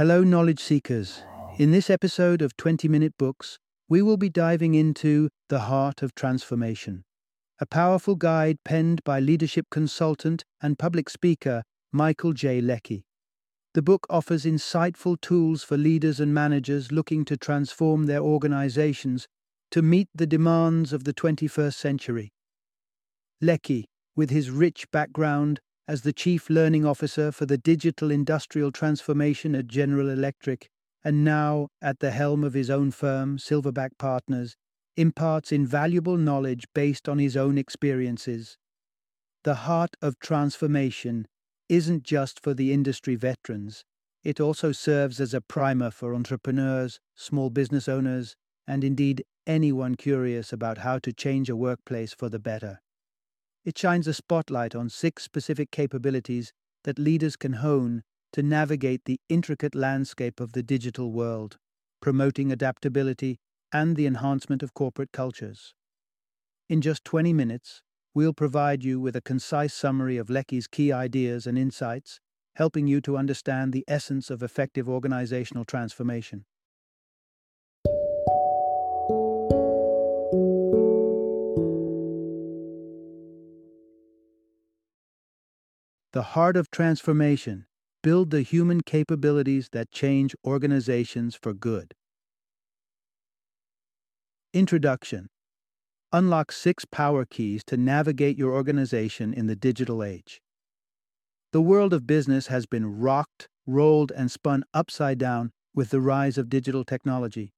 Hello, knowledge seekers. In this episode of 20 Minute Books, we will be diving into The Heart of Transformation, a powerful guide penned by leadership consultant and public speaker Michael J. Leckie. The book offers insightful tools for leaders and managers looking to transform their organizations to meet the demands of the 21st century. Leckie, with his rich background as the Chief Learning Officer for the Digital Industrial Transformation at General Electric, and now at the helm of his own firm, Silverback Partners, imparts invaluable knowledge based on his own experiences. The heart of transformation isn't just for the industry veterans, it also serves as a primer for entrepreneurs, small business owners, and indeed anyone curious about how to change a workplace for the better. It shines a spotlight on six specific capabilities that leaders can hone to navigate the intricate landscape of the digital world, promoting adaptability and the enhancement of corporate cultures. In just 20 minutes, we'll provide you with a concise summary of Leckie's key ideas and insights, helping you to understand the essence of effective organizational transformation. The heart of transformation build the human capabilities that change organizations for good. Introduction Unlock six power keys to navigate your organization in the digital age. The world of business has been rocked, rolled, and spun upside down with the rise of digital technology.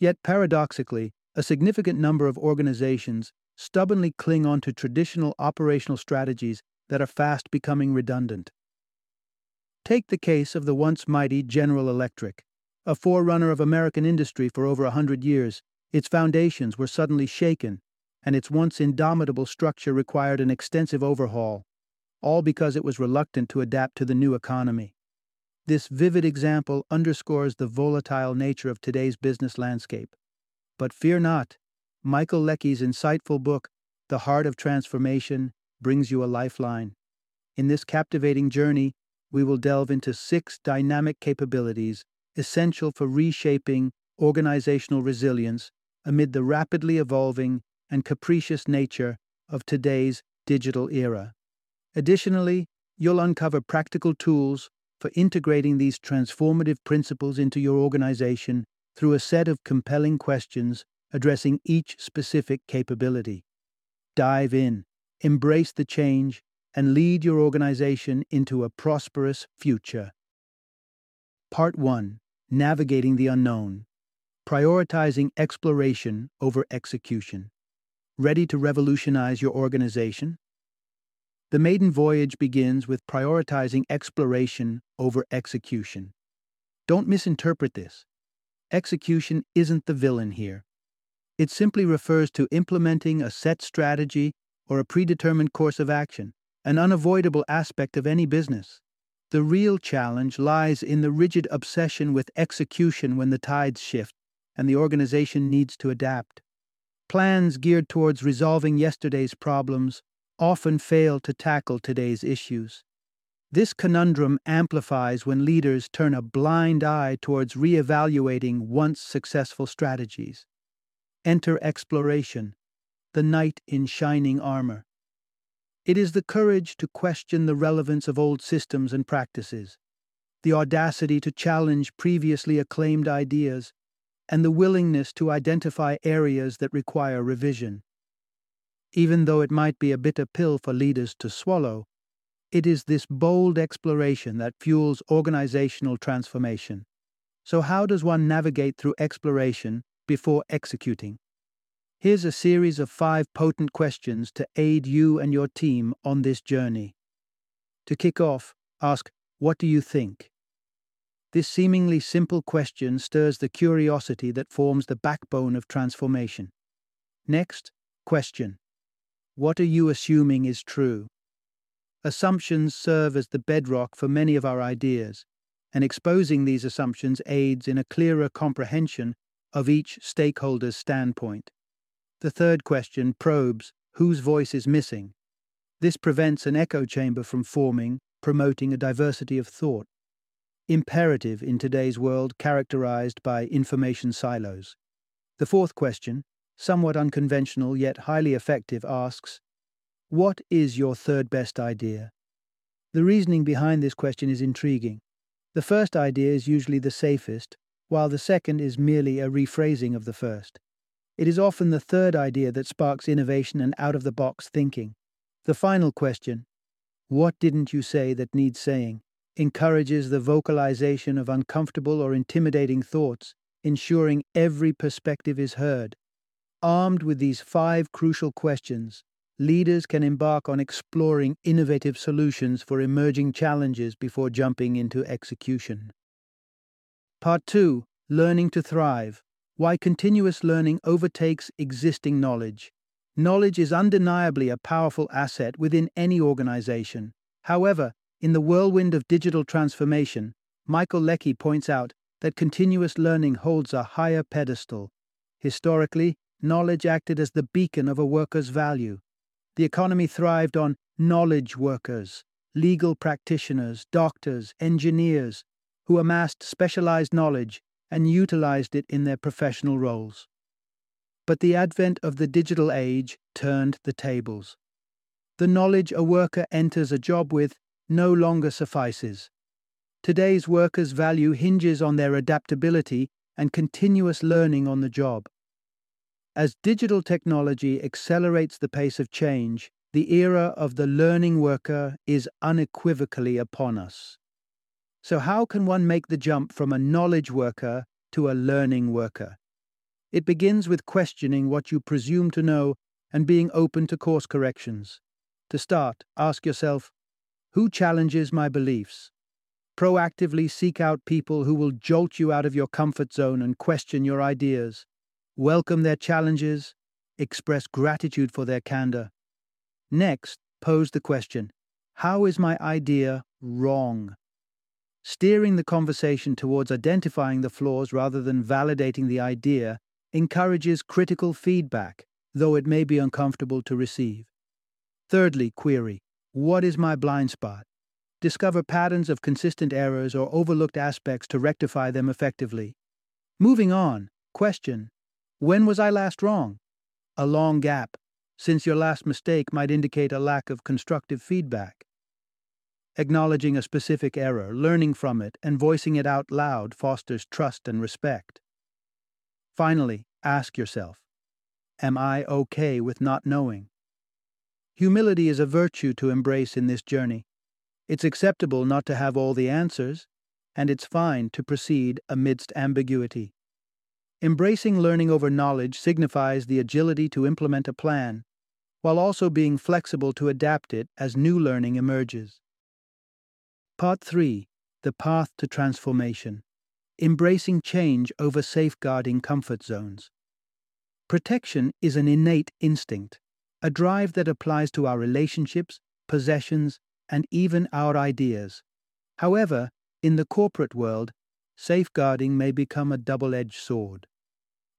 Yet, paradoxically, a significant number of organizations stubbornly cling on to traditional operational strategies that are fast becoming redundant. Take the case of the once mighty General Electric, a forerunner of American industry for over a hundred years. Its foundations were suddenly shaken, and its once indomitable structure required an extensive overhaul, all because it was reluctant to adapt to the new economy. This vivid example underscores the volatile nature of today's business landscape. But fear not, Michael Leckie's insightful book, The Heart of Transformation, brings you a lifeline. In this captivating journey, we will delve into six dynamic capabilities essential for reshaping organizational resilience amid the rapidly evolving and capricious nature of today's digital era. Additionally, you'll uncover practical tools for integrating these transformative principles into your organization through a set of compelling questions addressing each specific capability. Dive in embrace the change, and lead your organization into a prosperous future. Part 1 Navigating the Unknown Prioritizing Exploration over Execution. Ready to revolutionize your organization? The maiden voyage begins with prioritizing exploration over execution. Don't misinterpret this. Execution isn't the villain here. It simply refers to implementing a set strategy or a predetermined course of action, an unavoidable aspect of any business. The real challenge lies in the rigid obsession with execution when the tides shift and the organization needs to adapt. Plans geared towards resolving yesterday's problems often fail to tackle today's issues. This conundrum amplifies when leaders turn a blind eye towards reevaluating once successful strategies. Enter exploration, the knight in shining armor. It is the courage to question the relevance of old systems and practices, the audacity to challenge previously acclaimed ideas, and the willingness to identify areas that require revision. Even though it might be a bitter pill for leaders to swallow, it is this bold exploration that fuels organizational transformation. So, how does one navigate through exploration before executing? Here's a series of five potent questions to aid you and your team on this journey. To kick off, ask, What do you think? This seemingly simple question stirs the curiosity that forms the backbone of transformation. Next, question What are you assuming is true? Assumptions serve as the bedrock for many of our ideas, and exposing these assumptions aids in a clearer comprehension of each stakeholder's standpoint. The third question probes whose voice is missing. This prevents an echo chamber from forming, promoting a diversity of thought. imperative in today's world characterized by information silos. The fourth question, somewhat unconventional yet highly effective, asks What is your third best idea? The reasoning behind this question is intriguing. The first idea is usually the safest, while the second is merely a rephrasing of the first. It is often the third idea that sparks innovation and out of the box thinking. The final question, What didn't you say that needs saying? encourages the vocalization of uncomfortable or intimidating thoughts, ensuring every perspective is heard. Armed with these five crucial questions, leaders can embark on exploring innovative solutions for emerging challenges before jumping into execution. Part 2 Learning to Thrive Why Continuous Learning Overtakes Existing Knowledge. Knowledge is undeniably a powerful asset within any organization. However, in the whirlwind of digital transformation, Michael Leckie points out that continuous learning holds a higher pedestal. Historically, knowledge acted as the beacon of a worker's value. The economy thrived on knowledge workers, legal practitioners, doctors, engineers, who amassed specialized knowledge and utilized it in their professional roles. But the advent of the digital age turned the tables. The knowledge a worker enters a job with no longer suffices. Today's workers' value hinges on their adaptability and continuous learning on the job. As digital technology accelerates the pace of change, the era of the learning worker is unequivocally upon us. So, how can one make the jump from a knowledge worker to a learning worker? It begins with questioning what you presume to know and being open to course corrections. To start, ask yourself who challenges my beliefs? Proactively seek out people who will jolt you out of your comfort zone and question your ideas. Welcome their challenges, express gratitude for their candor. Next, pose the question How is my idea wrong? Steering the conversation towards identifying the flaws rather than validating the idea encourages critical feedback, though it may be uncomfortable to receive. Thirdly, query what is my blind spot? Discover patterns of consistent errors or overlooked aspects to rectify them effectively. Moving on, question When was I last wrong? A long gap, since your last mistake might indicate a lack of constructive feedback. Acknowledging a specific error, learning from it, and voicing it out loud fosters trust and respect. Finally, ask yourself Am I okay with not knowing? Humility is a virtue to embrace in this journey. It's acceptable not to have all the answers, and it's fine to proceed amidst ambiguity. Embracing learning over knowledge signifies the agility to implement a plan, while also being flexible to adapt it as new learning emerges. Part 3 The Path to Transformation Embracing Change over Safeguarding Comfort Zones. Protection is an innate instinct a drive that applies to our relationships, possessions, and even our ideas. However, in the corporate world, safeguarding may become a double edged sword.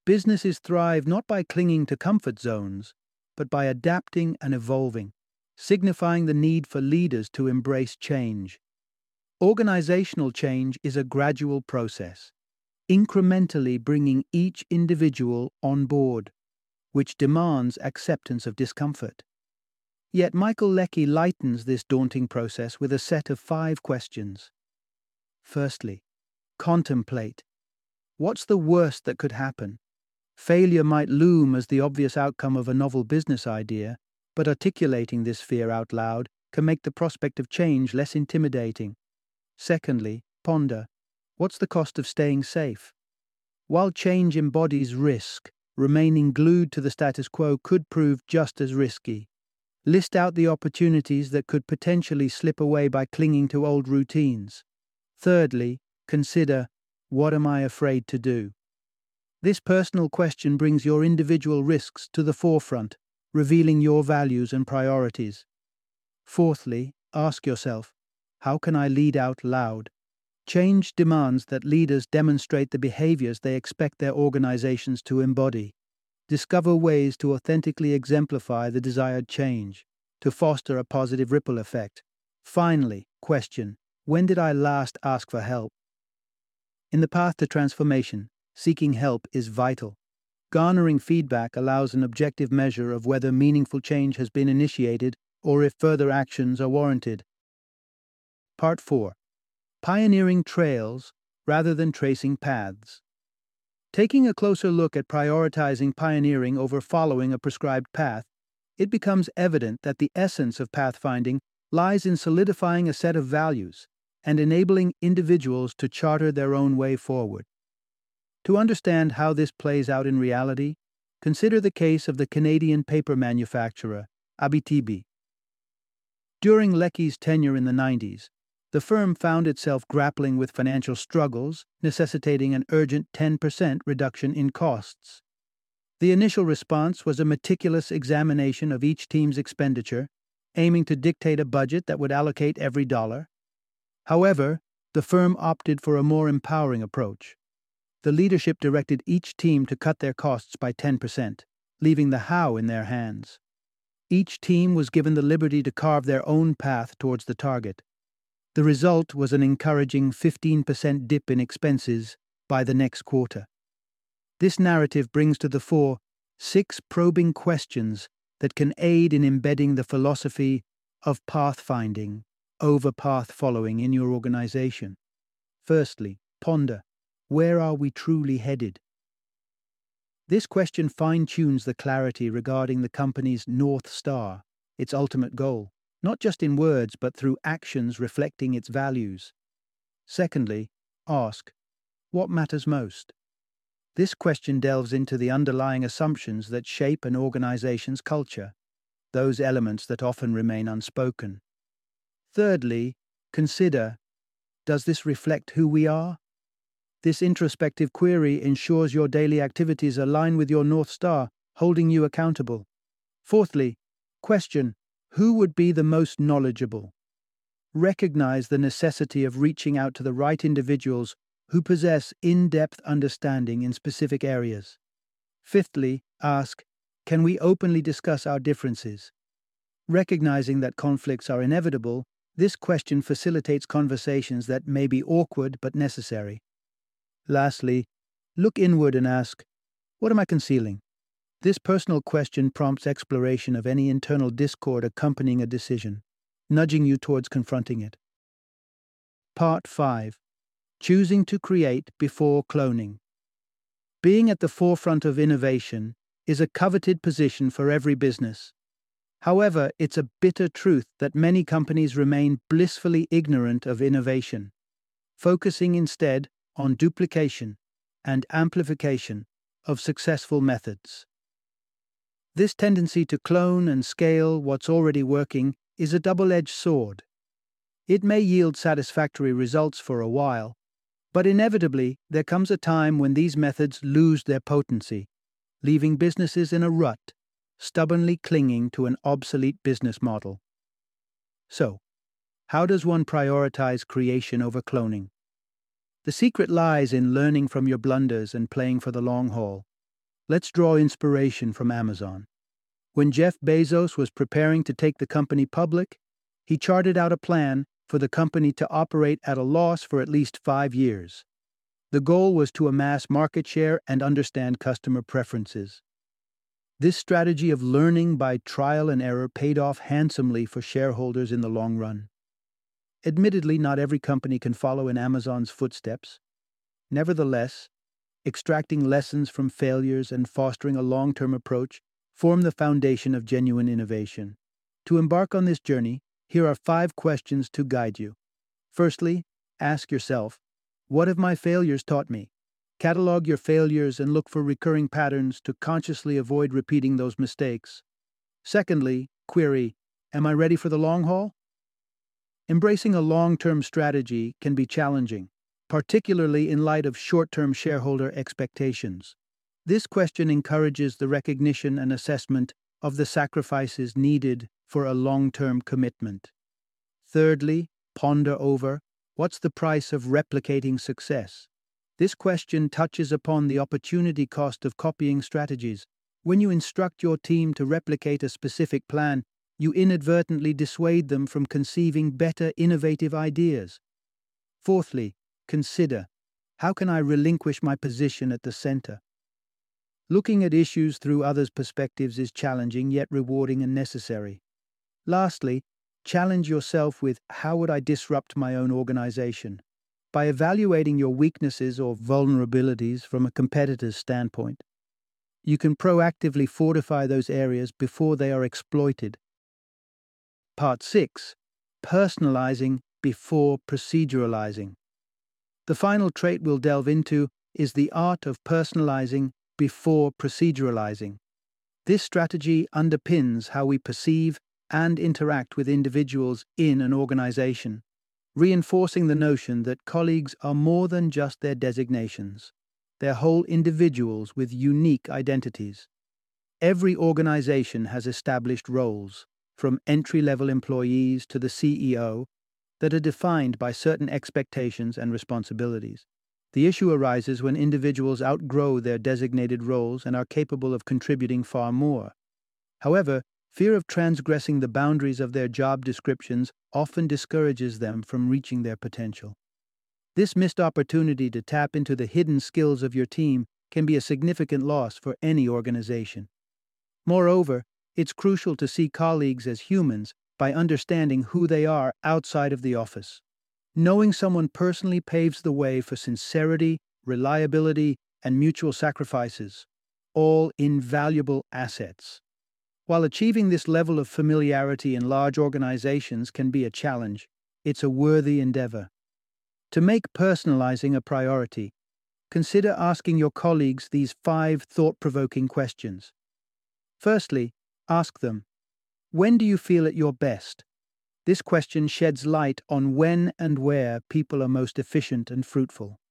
Businesses thrive not by clinging to comfort zones, but by adapting and evolving, signifying the need for leaders to embrace change. Organizational change is a gradual process, incrementally bringing each individual on board which demands acceptance of discomfort. Yet Michael Leckie lightens this daunting process with a set of five questions. Firstly, contemplate. What's the worst that could happen? Failure might loom as the obvious outcome of a novel business idea, but articulating this fear out loud can make the prospect of change less intimidating. Secondly, ponder. What's the cost of staying safe? While change embodies risk, remaining glued to the status quo could prove just as risky. List out the opportunities that could potentially slip away by clinging to old routines. Thirdly, consider what am I afraid to do? This personal question brings your individual risks to the forefront, revealing your values and priorities. Fourthly, ask yourself how can I lead out loud? Change demands that leaders demonstrate the behaviors they expect their organizations to embody. Discover ways to authentically exemplify the desired change, to foster a positive ripple effect. Finally, question When did I last ask for help? In the path to transformation, seeking help is vital. Garnering feedback allows an objective measure of whether meaningful change has been initiated or if further actions are warranted. Part 4 Pioneering Trails rather than tracing paths. Taking a closer look at prioritizing pioneering over following a prescribed path, it becomes evident that the essence of pathfinding lies in solidifying a set of values and enabling individuals to charter their own way forward. To understand how this plays out in reality, consider the case of the Canadian paper manufacturer, Abitibi. During Leckie's tenure in the 90s, the firm found itself grappling with financial struggles, necessitating an urgent 10% reduction in costs. The initial response was a meticulous examination of each team's expenditure, aiming to dictate a budget that would allocate every dollar. However, the firm opted for a more empowering approach. The leadership directed each team to cut their costs by 10%, leaving the how in their hands. Each team was given the liberty to carve their own path towards the target. The result was an encouraging 15% dip in expenses by the next quarter. This narrative brings to the fore six probing questions that can aid in embedding the philosophy of pathfinding over path following in your organization. Firstly, ponder where are we truly headed? This question fine tunes the clarity regarding the company's North Star, its ultimate goal, not just in words but through actions reflecting its values. Secondly, ask, what matters most? This question delves into the underlying assumptions that shape an organization's culture, those elements that often remain unspoken. Thirdly, consider does this reflect who we are? This introspective query ensures your daily activities align with your North Star, holding you accountable. Fourthly, question who would be the most knowledgeable? Recognize the necessity of reaching out to the right individuals who possess in depth understanding in specific areas. Fifthly, ask Can we openly discuss our differences? Recognizing that conflicts are inevitable, this question facilitates conversations that may be awkward but necessary. Lastly, look inward and ask, What am I concealing? This personal question prompts exploration of any internal discord accompanying a decision, nudging you towards confronting it. Part 5 Choosing to Create Before Cloning. Being at the forefront of innovation is a coveted position for every business. However, it's a bitter truth that many companies remain blissfully ignorant of innovation, focusing instead on duplication and amplification of successful methods. This tendency to clone and scale what's already working is a double edged sword. It may yield satisfactory results for a while, but inevitably there comes a time when these methods lose their potency, leaving businesses in a rut stubbornly clinging to an obsolete business model. So, how does one prioritize creation over cloning? The secret lies in learning from your blunders and playing for the long haul. Let's draw inspiration from Amazon. When Jeff Bezos was preparing to take the company public, he charted out a plan for the company to operate at a loss for at least five years. The goal was to amass market share and understand customer preferences. This strategy of learning by trial and error paid off handsomely for shareholders in the long run. Admittedly, not every company can follow in Amazon's footsteps. Nevertheless, extracting lessons from failures and fostering a long term approach form the foundation of genuine innovation. To embark on this journey, here are five questions to guide you. Firstly, ask yourself What have my failures taught me? Catalog your failures and look for recurring patterns to consciously avoid repeating those mistakes. Secondly, query Am I ready for the long haul? Embracing a long term strategy can be challenging, particularly in light of short term shareholder expectations. This question encourages the recognition and assessment of the sacrifices needed for a long term commitment. Thirdly, ponder over what's the price of replicating success? This question touches upon the opportunity cost of copying strategies. When you instruct your team to replicate a specific plan, you inadvertently dissuade them from conceiving better, innovative ideas, Fourthly, consider how can I relinquish my position at the center? Looking at issues through others' perspectives is challenging yet rewarding and necessary. Lastly, challenge yourself with how would I disrupt my own organization? By evaluating your weaknesses or vulnerabilities from a competitor's standpoint, you can proactively fortify those areas before they are exploited. Part 6 Personalizing before proceduralizing. The final trait we'll delve into is the art of personalizing before proceduralizing. This strategy underpins how we perceive and interact with individuals in an organization, reinforcing the notion that colleagues are more than just their designations. They're whole individuals with unique identities. Every organization has established roles, from entry level employees to the CEO, that are defined by certain expectations and responsibilities. The issue arises when individuals outgrow their designated roles and are capable of contributing far more. However, fear of transgressing the boundaries of their job descriptions often discourages them from reaching their potential. This missed opportunity to tap into the hidden skills of your team can be a significant loss for any organization. Moreover, it's crucial to see colleagues as humans by understanding who they are outside of the office. Knowing someone personally paves the way for sincerity, reliability, and mutual sacrifices, all invaluable assets. While achieving this level of familiarity in large organizations can be a challenge, it's a worthy endeavor. To make personalizing a priority, consider asking your colleagues these five thought provoking questions. Firstly, ask them When do you feel at your best? This question sheds light on when and where people are most efficient and fruitful.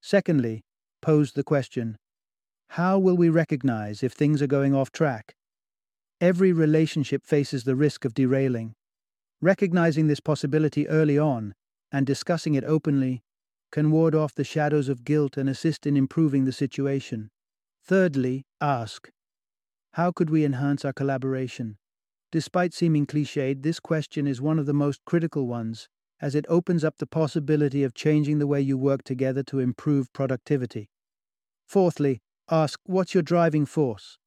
Secondly, pose the question How will we recognize if things are going off track? Every relationship faces the risk of derailing. Recognizing this possibility early on and discussing it openly can ward off the shadows of guilt and assist in improving the situation. Thirdly, ask How could we enhance our collaboration? Despite seeming cliched, this question is one of the most critical ones, as it opens up the possibility of changing the way you work together to improve productivity. Fourthly, ask what's your driving force?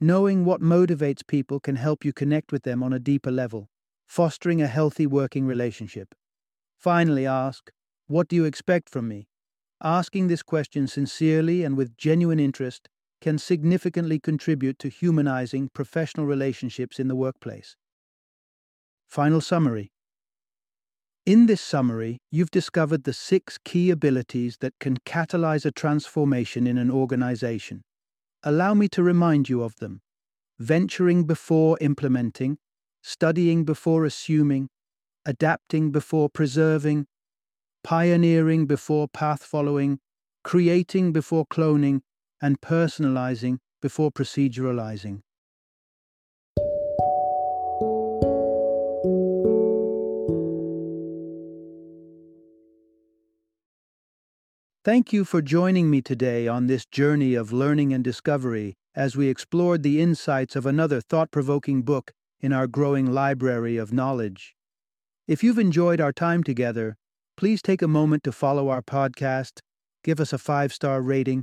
Knowing what motivates people can help you connect with them on a deeper level, fostering a healthy working relationship. Finally, ask, What do you expect from me? Asking this question sincerely and with genuine interest can significantly contribute to humanizing professional relationships in the workplace. Final summary In this summary, you've discovered the six key abilities that can catalyze a transformation in an organization. Allow me to remind you of them venturing before implementing, studying before assuming, adapting before preserving, pioneering before path following, creating before cloning, and personalizing before proceduralizing. Thank you for joining me today on this journey of learning and discovery as we explored the insights of another thought provoking book in our growing library of knowledge. If you've enjoyed our time together, please take a moment to follow our podcast, give us a five star rating,